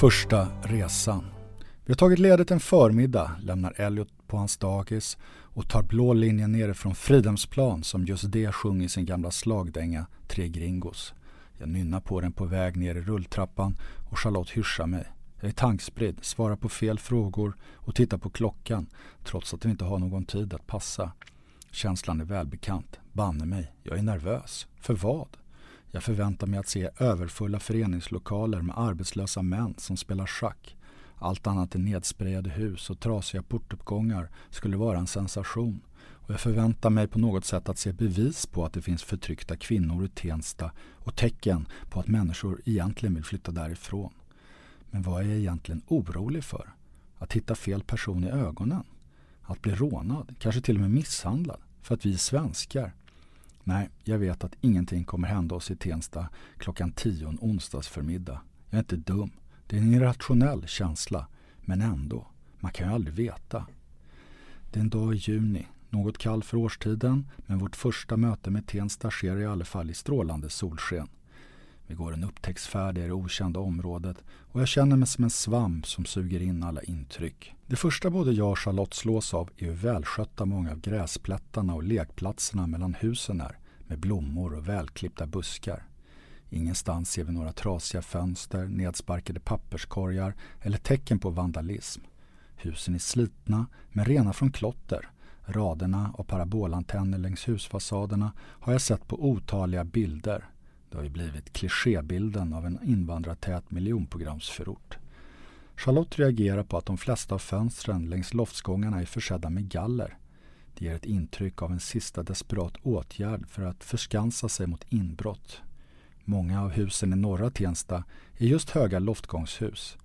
Första resan. Vi har tagit ledigt en förmiddag, lämnar Elliot på hans dagis och tar blå linjen nere från Fridhemsplan som just det sjöng i sin gamla slagdänga Tre Gringos. Jag nynnar på den på väg ner i rulltrappan och Charlotte hyschar mig. Jag är tankspridd, svarar på fel frågor och tittar på klockan trots att vi inte har någon tid att passa. Känslan är välbekant. Banne mig, jag är nervös. För vad? Jag förväntar mig att se överfulla föreningslokaler med arbetslösa män som spelar schack. Allt annat än nedsprayade hus och trasiga portuppgångar skulle vara en sensation. Och jag förväntar mig på något sätt att se bevis på att det finns förtryckta kvinnor i Tensta och tecken på att människor egentligen vill flytta därifrån. Men vad är jag egentligen orolig för? Att hitta fel person i ögonen? Att bli rånad, kanske till och med misshandlad, för att vi är svenskar? Nej, jag vet att ingenting kommer hända oss i Tensta klockan tio en onsdagsförmiddag. Jag är inte dum. Det är en irrationell känsla, men ändå. Man kan ju aldrig veta. Det är en dag i juni, något kall för årstiden, men vårt första möte med Tensta sker i alla fall i strålande solsken. Vi går en upptäcktsfärd i det okända området och jag känner mig som en svamp som suger in alla intryck. Det första både jag och Charlotte slås av är hur välskötta många av gräsplättarna och lekplatserna mellan husen är med blommor och välklippta buskar. Ingenstans ser vi några trasiga fönster, nedsparkade papperskorgar eller tecken på vandalism. Husen är slitna men rena från klotter. Raderna av parabolantenner längs husfasaderna har jag sett på otaliga bilder. Det har ju blivit klichébilden av en invandrartät miljonprogramsförort. Charlotte reagerar på att de flesta av fönstren längs loftsgångarna är försedda med galler. Det ger ett intryck av en sista desperat åtgärd för att förskansa sig mot inbrott. Många av husen i norra Tensta är just höga loftgångshus.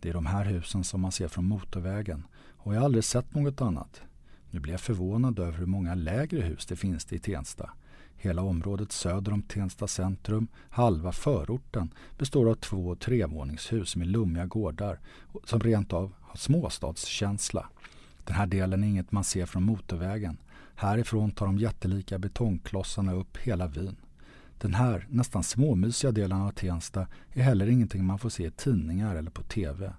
Det är de här husen som man ser från motorvägen och jag har aldrig sett något annat. Nu blir jag förvånad över hur många lägre hus det finns i Tensta. Hela området söder om Tensta centrum, halva förorten, består av två och trevåningshus med lummiga gårdar som rent av har småstadskänsla. Den här delen är inget man ser från motorvägen. Härifrån tar de jättelika betongklossarna upp hela vyn. Den här nästan småmysiga delen av Tensta är heller ingenting man får se i tidningar eller på TV.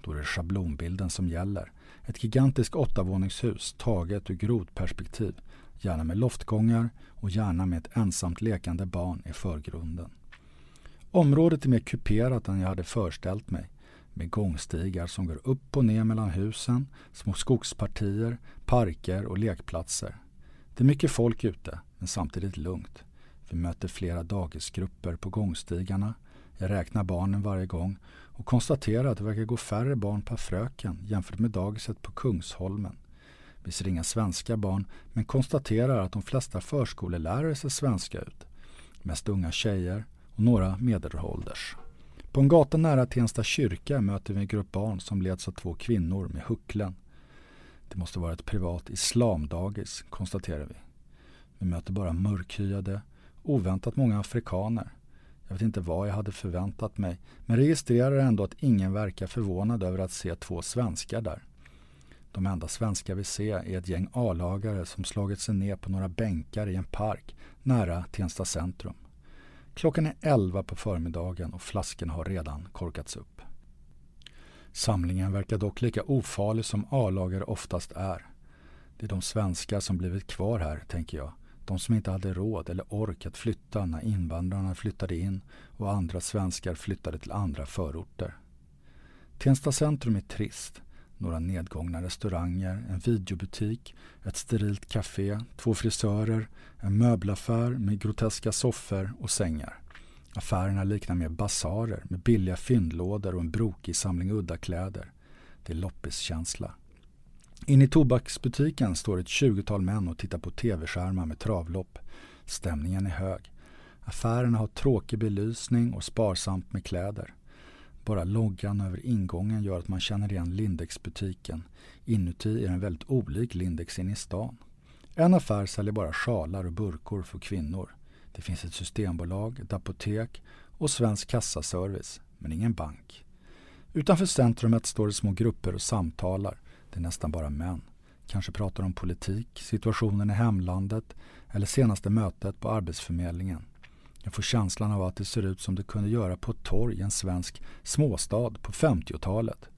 Då är det schablonbilden som gäller. Ett gigantiskt åttavåningshus taget ur grodperspektiv gärna med loftgångar och gärna med ett ensamt lekande barn i förgrunden. Området är mer kuperat än jag hade föreställt mig med gångstigar som går upp och ner mellan husen, små skogspartier, parker och lekplatser. Det är mycket folk ute, men samtidigt lugnt. Vi möter flera dagisgrupper på gångstigarna. Jag räknar barnen varje gång och konstaterar att det verkar gå färre barn per fröken jämfört med dagiset på Kungsholmen. Vi ser inga svenska barn men konstaterar att de flesta förskolelärare ser svenska ut. Mest unga tjejer och några medelålders. På en gata nära Tensta kyrka möter vi en grupp barn som leds av två kvinnor med hucklen. Det måste vara ett privat islamdagis, konstaterar vi. Vi möter bara mörkhyade, oväntat många afrikaner. Jag vet inte vad jag hade förväntat mig, men registrerar ändå att ingen verkar förvånad över att se två svenskar där. De enda svenskar vi ser är ett gäng A-lagare som slagit sig ner på några bänkar i en park nära Tensta centrum. Klockan är elva på förmiddagen och flaskorna har redan korkats upp. Samlingen verkar dock lika ofarlig som A-lagare oftast är. Det är de svenskar som blivit kvar här, tänker jag. De som inte hade råd eller ork att flytta när invandrarna flyttade in och andra svenskar flyttade till andra förorter. Tensta centrum är trist några nedgångna restauranger, en videobutik, ett sterilt café, två frisörer, en möbelaffär med groteska soffor och sängar. Affärerna liknar mer basarer med billiga fyndlådor och en brokig samling udda kläder. Det är loppiskänsla. Inne i tobaksbutiken står ett tjugotal män och tittar på tv-skärmar med travlopp. Stämningen är hög. Affärerna har tråkig belysning och sparsamt med kläder. Bara loggan över ingången gör att man känner igen Lindex-butiken. Inuti är den väldigt olik Lindex inne i stan. En affär säljer bara sjalar och burkor för kvinnor. Det finns ett systembolag, ett apotek och Svensk kassaservice, men ingen bank. Utanför centrumet står det små grupper och samtalar. Det är nästan bara män. Kanske pratar om politik, situationen i hemlandet eller senaste mötet på Arbetsförmedlingen. Jag får känslan av att det ser ut som det kunde göra på ett torg i en svensk småstad på 50-talet.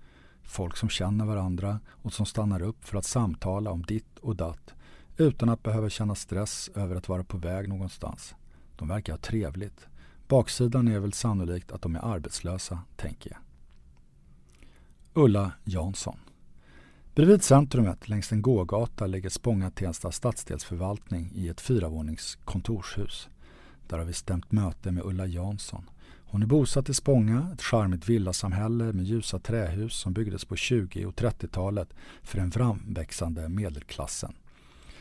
Folk som känner varandra och som stannar upp för att samtala om ditt och datt utan att behöva känna stress över att vara på väg någonstans. De verkar ha trevligt. Baksidan är väl sannolikt att de är arbetslösa, tänker jag. Ulla Jansson Bredvid centrumet längs en gågata ligger Spånga-Tensta stadsdelsförvaltning i ett fyravånings kontorshus. Där har vi stämt möte med Ulla Jansson. Hon är bosatt i Spånga, ett charmigt villasamhälle med ljusa trähus som byggdes på 20 och 30-talet för den framväxande medelklassen.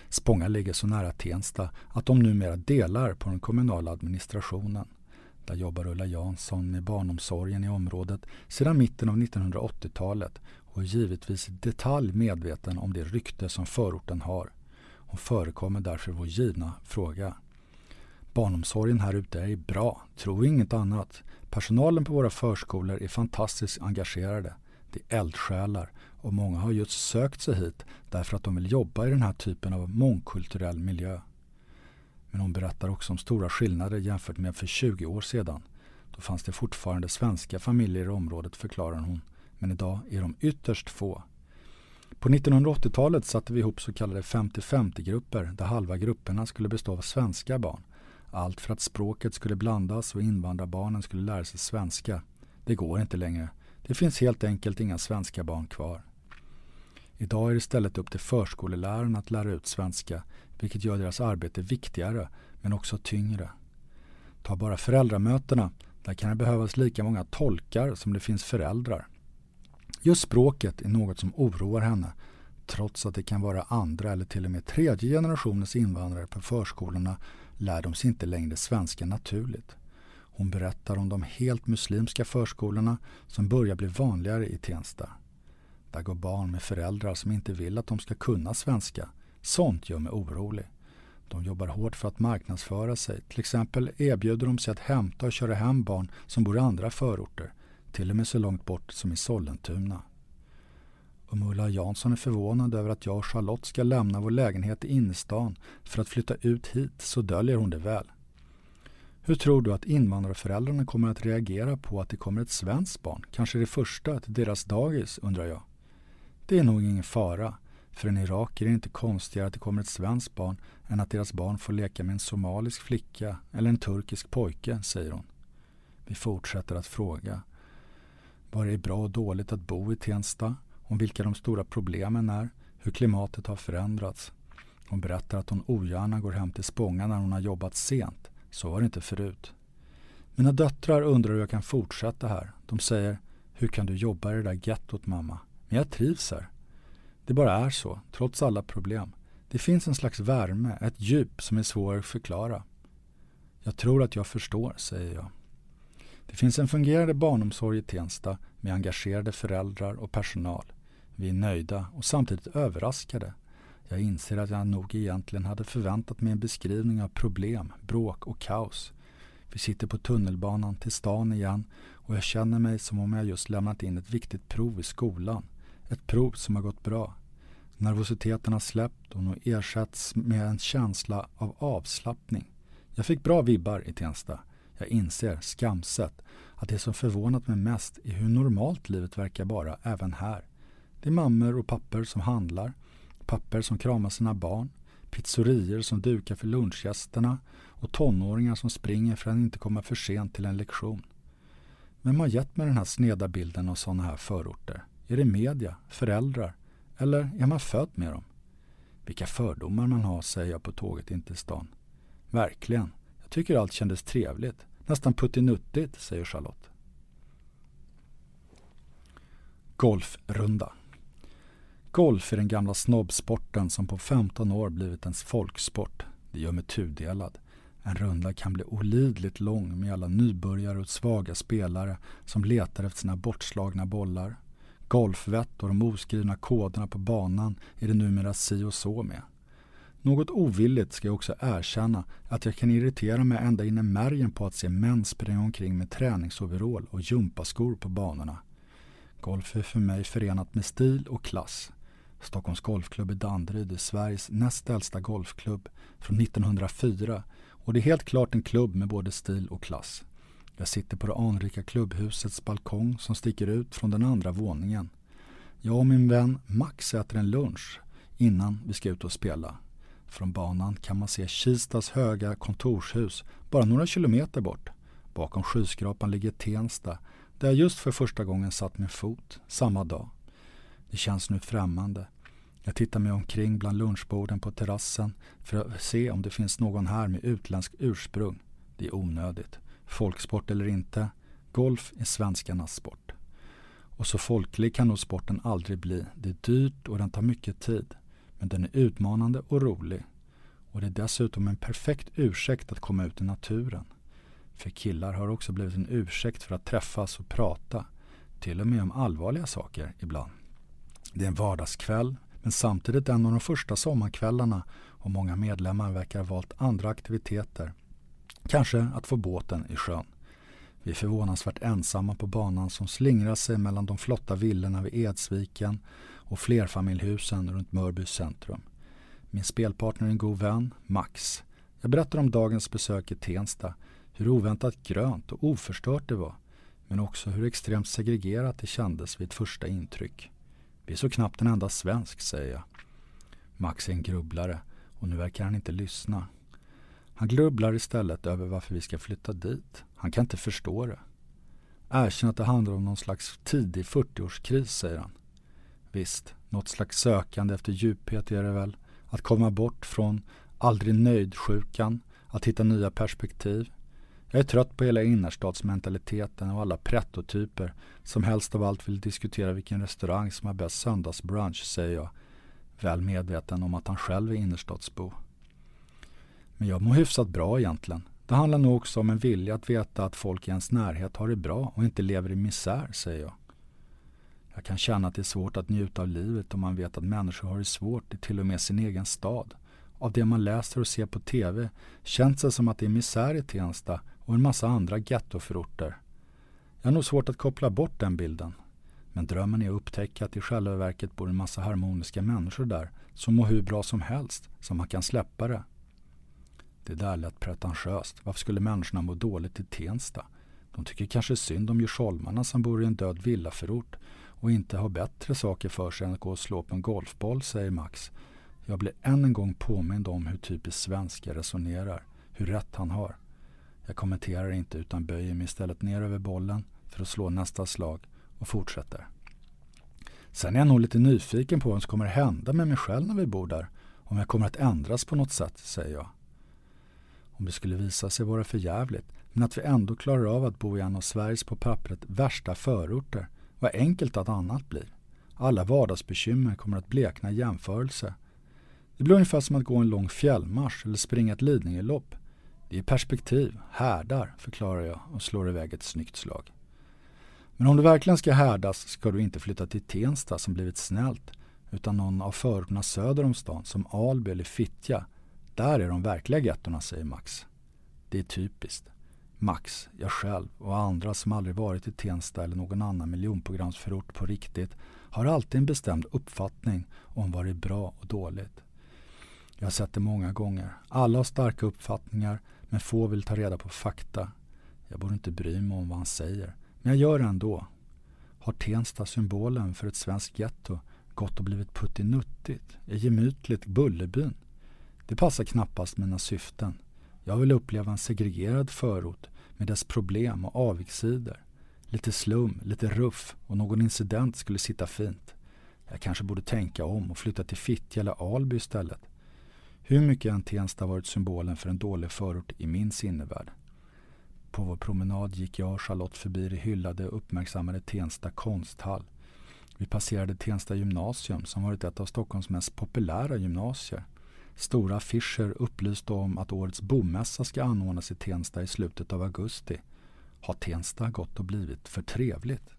Spånga ligger så nära Tensta att de numera delar på den kommunala administrationen. Där jobbar Ulla Jansson med barnomsorgen i området sedan mitten av 1980-talet och är givetvis i detalj medveten om det rykte som förorten har. Hon förekommer därför vår givna fråga. Barnomsorgen här ute är bra, tro inget annat. Personalen på våra förskolor är fantastiskt engagerade. Det är eldsjälar och många har just sökt sig hit därför att de vill jobba i den här typen av mångkulturell miljö. Men hon berättar också om stora skillnader jämfört med för 20 år sedan. Då fanns det fortfarande svenska familjer i området förklarar hon, men idag är de ytterst få. På 1980-talet satte vi ihop så kallade 50-50-grupper där halva grupperna skulle bestå av svenska barn. Allt för att språket skulle blandas och invandrarbarnen skulle lära sig svenska. Det går inte längre. Det finns helt enkelt inga svenska barn kvar. Idag är det istället upp till förskolelärarna att lära ut svenska, vilket gör deras arbete viktigare, men också tyngre. Ta bara föräldramötena, där kan det behövas lika många tolkar som det finns föräldrar. Just språket är något som oroar henne, trots att det kan vara andra eller till och med tredje generationens invandrare på förskolorna lär de sig inte längre svenska naturligt. Hon berättar om de helt muslimska förskolorna som börjar bli vanligare i Tensta. Där går barn med föräldrar som inte vill att de ska kunna svenska. Sånt gör mig orolig. De jobbar hårt för att marknadsföra sig. Till exempel erbjuder de sig att hämta och köra hem barn som bor i andra förorter. Till och med så långt bort som i Sollentuna. Om Ulla Jansson är förvånad över att jag och Charlotte ska lämna vår lägenhet i innerstan för att flytta ut hit så döljer hon det väl. Hur tror du att invandrarföräldrarna kommer att reagera på att det kommer ett svenskt barn, kanske det första till deras dagis, undrar jag. Det är nog ingen fara. För en iraker är det inte konstigare att det kommer ett svenskt barn än att deras barn får leka med en somalisk flicka eller en turkisk pojke, säger hon. Vi fortsätter att fråga. Vad det är bra och dåligt att bo i Tensta, om vilka de stora problemen är, hur klimatet har förändrats. Hon berättar att hon ogärna går hem till Spånga när hon har jobbat sent. Så var det inte förut. Mina döttrar undrar hur jag kan fortsätta här. De säger Hur kan du jobba i det där gettot mamma? Men jag trivs här. Det bara är så, trots alla problem. Det finns en slags värme, ett djup som är svår att förklara. Jag tror att jag förstår, säger jag. Det finns en fungerande barnomsorg i Tensta med engagerade föräldrar och personal. Vi är nöjda och samtidigt överraskade. Jag inser att jag nog egentligen hade förväntat mig en beskrivning av problem, bråk och kaos. Vi sitter på tunnelbanan till stan igen och jag känner mig som om jag just lämnat in ett viktigt prov i skolan. Ett prov som har gått bra. Nervositeten har släppt och nu ersätts med en känsla av avslappning. Jag fick bra vibbar i Tensta. Jag inser, skamset, att det som förvånat mig mest är hur normalt livet verkar vara även här. Det är mammor och papper som handlar, papper som kramar sina barn, pizzerier som dukar för lunchgästerna och tonåringar som springer för att inte komma för sent till en lektion. Vem har gett mig den här sneda bilden av sådana här förorter? Är det media, föräldrar eller är man född med dem? Vilka fördomar man har, säger jag på tåget in till stan. Verkligen. Jag tycker allt kändes trevligt. Nästan puttinuttigt, säger Charlotte. Golfrunda. Golf är den gamla snobbsporten som på 15 år blivit en folksport. Det gör mig tudelad. En runda kan bli olidligt lång med alla nybörjare och svaga spelare som letar efter sina bortslagna bollar. Golfvett och de oskrivna koderna på banan är det numera si och så med. Något ovilligt ska jag också erkänna att jag kan irritera mig ända in i märgen på att se män springa omkring med träningsoverall och gympaskor på banorna. Golf är för mig förenat med stil och klass. Stockholms Golfklubb i Danderyd är Sveriges näst äldsta golfklubb från 1904 Och det är helt klart en klubb med både stil och klass. Jag sitter på det anrika klubbhusets balkong som sticker ut från den andra våningen. Jag och min vän Max äter en lunch innan vi ska ut och spela. Från banan kan man se Kistas höga kontorshus bara några kilometer bort. Bakom skyskrapan ligger Tensta där jag just för första gången satt min fot samma dag. Det känns nu främmande. Jag tittar mig omkring bland lunchborden på terrassen för att se om det finns någon här med utländsk ursprung. Det är onödigt. Folksport eller inte, golf är svenskarnas sport. Och så folklig kan nog sporten aldrig bli. Det är dyrt och den tar mycket tid. Men den är utmanande och rolig. Och det är dessutom en perfekt ursäkt att komma ut i naturen. För killar har också blivit en ursäkt för att träffas och prata. Till och med om allvarliga saker ibland. Det är en vardagskväll men samtidigt en av de första sommarkvällarna och många medlemmar verkar ha valt andra aktiviteter. Kanske att få båten i sjön. Vi är förvånansvärt ensamma på banan som slingrar sig mellan de flotta villorna vid Edsviken och flerfamiljshusen runt Mörby centrum. Min spelpartner är en god vän, Max. Jag berättar om dagens besök i Tensta, hur oväntat grönt och oförstört det var, men också hur extremt segregerat det kändes vid ett första intryck. Vi är så knappt en enda svensk, säger jag. Max är en grubblare och nu verkar han inte lyssna. Han grubblar istället över varför vi ska flytta dit. Han kan inte förstå det. Erkänn att det handlar om någon slags tidig 40-årskris, säger han. Visst, något slags sökande efter djuphet är det väl. Att komma bort från aldrig nöjd-sjukan, att hitta nya perspektiv. Jag är trött på hela innerstadsmentaliteten och alla prettotyper som helst av allt vill diskutera vilken restaurang som har bäst söndagsbrunch, säger jag, väl medveten om att han själv är innerstadsbo. Men jag mår hyfsat bra egentligen. Det handlar nog också om en vilja att veta att folk i ens närhet har det bra och inte lever i misär, säger jag. Jag kan känna att det är svårt att njuta av livet om man vet att människor har det svårt i till och med sin egen stad. Av det man läser och ser på TV känns det som att det är misär i Tensta och en massa andra gettoförorter. Jag har nog svårt att koppla bort den bilden. Men drömmen är att upptäcka att i själva verket bor en massa harmoniska människor där som mår hur bra som helst, som man kan släppa det. Det där lät pretentiöst. Varför skulle människorna må dåligt i Tensta? De tycker kanske synd om djursholmarna som bor i en död villaförort och inte har bättre saker för sig än att gå och slå på en golfboll, säger Max. Jag blir än en gång påmind om hur typiskt svenskar resonerar, hur rätt han har. Jag kommenterar inte utan böjer mig istället ner över bollen för att slå nästa slag och fortsätter. Sen är jag nog lite nyfiken på vad som kommer hända med mig själv när vi bor där. Om jag kommer att ändras på något sätt, säger jag. Om det skulle visa sig vara för jävligt, men att vi ändå klarar av att bo i en av Sveriges på pappret värsta förorter, vad enkelt att annat blir. Alla vardagsbekymmer kommer att blekna i jämförelse. Det blir ungefär som att gå en lång fjällmarsch eller springa ett Lidingölopp. Det är perspektiv, härdar, förklarar jag och slår iväg ett snyggt slag. Men om du verkligen ska härdas ska du inte flytta till Tensta som blivit snällt utan någon av förorterna söder om stan som Alby eller Fittja. Där är de verkliga gettorna, säger Max. Det är typiskt. Max, jag själv och andra som aldrig varit i Tensta eller någon annan miljonprogramsförort på riktigt har alltid en bestämd uppfattning om vad det är bra och dåligt. Jag har sett det många gånger. Alla har starka uppfattningar men få vill ta reda på fakta. Jag borde inte bry mig om vad han säger, men jag gör det ändå. Har Tensta symbolen för ett svenskt getto gått och blivit puttinuttigt? Är gemytligt Bullerbyn? Det passar knappast mina syften. Jag vill uppleva en segregerad förort med dess problem och avigsidor. Lite slum, lite ruff och någon incident skulle sitta fint. Jag kanske borde tänka om och flytta till Fittja eller Alby istället. Hur mycket än Tensta varit symbolen för en dålig förort i min sinnevärld. På vår promenad gick jag och Charlotte förbi det hyllade och uppmärksammade Tensta konsthall. Vi passerade Tensta gymnasium som varit ett av Stockholms mest populära gymnasier. Stora affischer upplyste om att årets bomässa ska anordnas i Tensta i slutet av augusti. Har Tensta gått och blivit för trevligt?